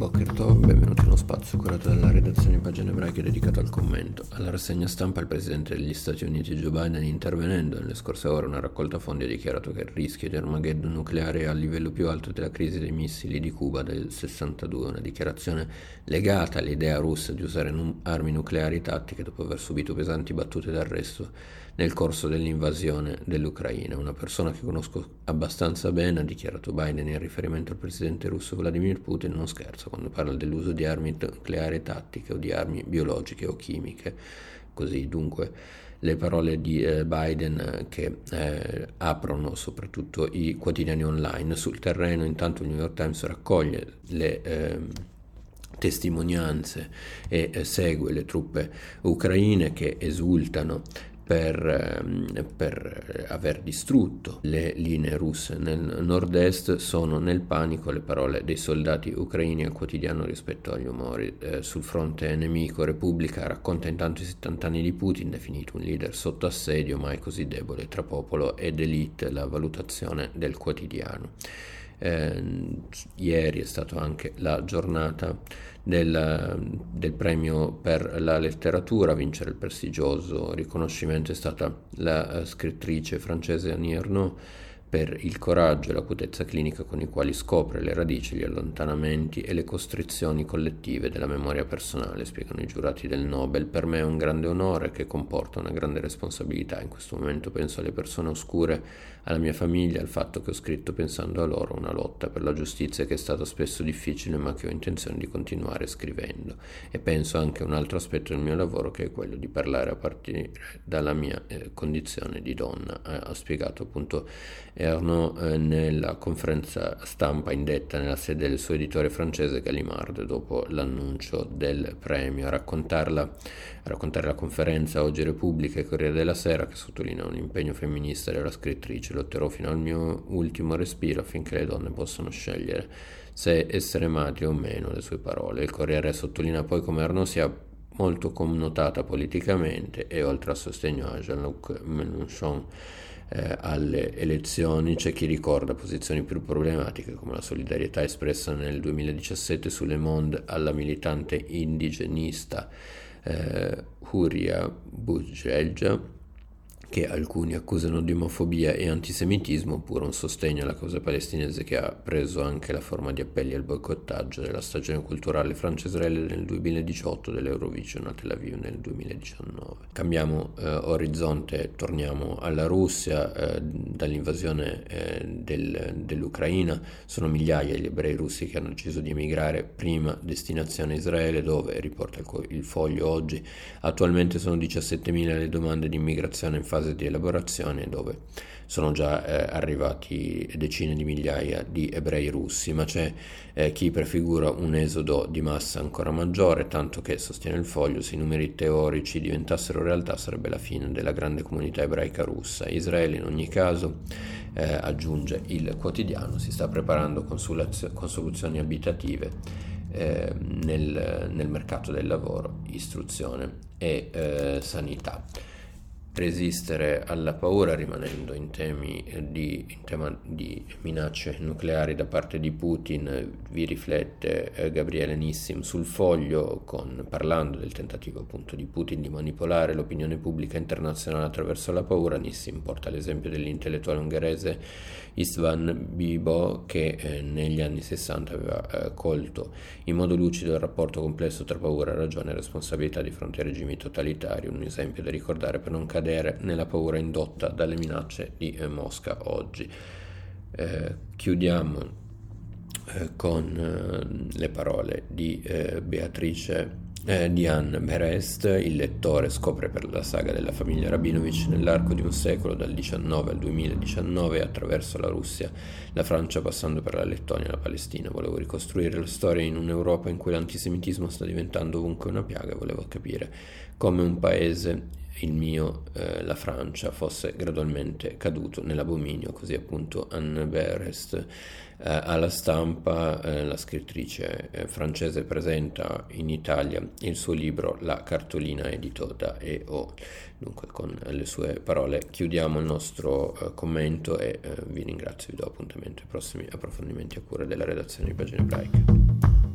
Boker Tov, spazio curato dalla redazione in pagine ebraiche dedicato al commento. Alla rassegna stampa il presidente degli Stati Uniti Joe Biden intervenendo nelle scorse ore una raccolta fondi ha dichiarato che il rischio di Armageddon nucleare è al livello più alto della crisi dei missili di Cuba del 62, una dichiarazione legata all'idea russa di usare armi nucleari tattiche dopo aver subito pesanti battute d'arresto nel corso dell'invasione dell'Ucraina. Una persona che conosco abbastanza bene, ha dichiarato Biden in riferimento al presidente russo Vladimir Putin, non scherza quando parla dell'uso di armi nucleari tattiche o di armi biologiche o chimiche. Così dunque le parole di eh, Biden eh, che eh, aprono soprattutto i quotidiani online sul terreno, intanto il New York Times raccoglie le ehm, testimonianze e eh, segue le truppe ucraine che esultano per, ehm, per, aver distrutto le linee russe nel nord-est sono nel panico le parole dei soldati ucraini al quotidiano rispetto agli umori eh, sul fronte nemico. Repubblica racconta intanto i 70 anni di Putin, definito un leader sotto assedio, mai così debole tra popolo ed elite, la valutazione del quotidiano. Eh, ieri è stata anche la giornata del, del, premio per la letteratura, a vincere il prestigioso riconoscimento è stata la scrittrice francese Annie Ernaux per il coraggio e l'acutezza clinica con i quali scopre le radici, gli allontanamenti e le costrizioni collettive della memoria personale, spiegano i giurati del Nobel. Per me è un grande onore che comporta una grande responsabilità. In questo momento penso alle persone oscure, alla mia famiglia, al fatto che ho scritto pensando a loro una lotta per la giustizia che è stata spesso difficile ma che ho intenzione di continuare scrivendo. E penso anche a un altro aspetto del mio lavoro che è quello di parlare a partire dalla mia eh, condizione di donna. Eh, ha spiegato appunto erano eh, nella conferenza stampa indetta nella sede del suo editore francese Gallimard dopo l'annuncio del premio. A, raccontarla, a raccontare la conferenza oggi Repubblica e Corriere della Sera che sottolinea un impegno femminista della scrittrice. Lotterò fino al mio ultimo respiro affinché le donne possano scegliere se essere madri o meno, le sue parole. Il Corriere sottolinea poi come Arnaud sia molto connotata politicamente e oltre al sostegno a Jean-Luc Mélenchon eh, alle elezioni c'è chi ricorda posizioni più problematiche come la solidarietà espressa nel 2017 su Le Monde alla militante indigenista eh, Huria Bougelja che alcuni accusano di omofobia e antisemitismo, oppure un sostegno alla causa palestinese che ha preso anche la forma di appelli al boicottaggio della stagione culturale France-Israele nel 2018 dell'Eurovision a Tel Aviv nel 2019. Cambiamo eh, orizzonte, torniamo alla Russia, eh, dall'invasione eh, del, dell'Ucraina sono migliaia gli ebrei russi che hanno deciso di emigrare, prima destinazione Israele dove, riporta il, il foglio oggi, attualmente sono 17.000 le domande di immigrazione in fase fase di elaborazione dove sono già eh, arrivati decine di migliaia di ebrei russi, ma c'è eh, chi prefigura un esodo di massa ancora maggiore, tanto che, sostiene il foglio, se i numeri teorici diventassero realtà sarebbe la fine della grande comunità ebraica russa. Israele in ogni caso, eh, aggiunge il quotidiano, si sta preparando con, con soluzioni abitative eh, nel, nel, mercato del lavoro, istruzione e eh, sanità resistere alla paura rimanendo in, di, in tema di minacce nucleari da parte di Putin vi riflette eh, Gabriele Nissim sul foglio con, parlando del tentativo appunto di Putin di manipolare l'opinione pubblica internazionale attraverso la paura. Nissim porta l'esempio dell'intellettuale ungherese Istvan Bibo che eh, negli anni 60 aveva eh, colto in modo lucido il rapporto complesso tra paura, ragione e responsabilità di fronte ai regimi totalitari. Un esempio da ricordare per non cadere cadere nella paura indotta dalle minacce di eh, Mosca oggi. Eh, chiudiamo eh, con eh, le parole di eh, Beatrice eh, di Anne Berest, il lettore scopre per la saga della famiglia Rabinovich nell'arco di un secolo, dal 19 al 2019, attraverso la Russia, la Francia passando per la Lettonia e la Palestina. Volevo ricostruire la storia in un'Europa in cui l'antisemitismo sta diventando ovunque una piaga, volevo capire come un paese il mio, eh, la Francia, fosse gradualmente caduto nell'abominio, così appunto Anne Berest eh, alla stampa, eh, la scrittrice eh, francese presenta in Italia il suo libro La cartolina edito da EO. Dunque con le sue parole chiudiamo il nostro eh, commento e eh, vi ringrazio, vi do appuntamento ai prossimi approfondimenti a cura della redazione di Pagine Ebraiche.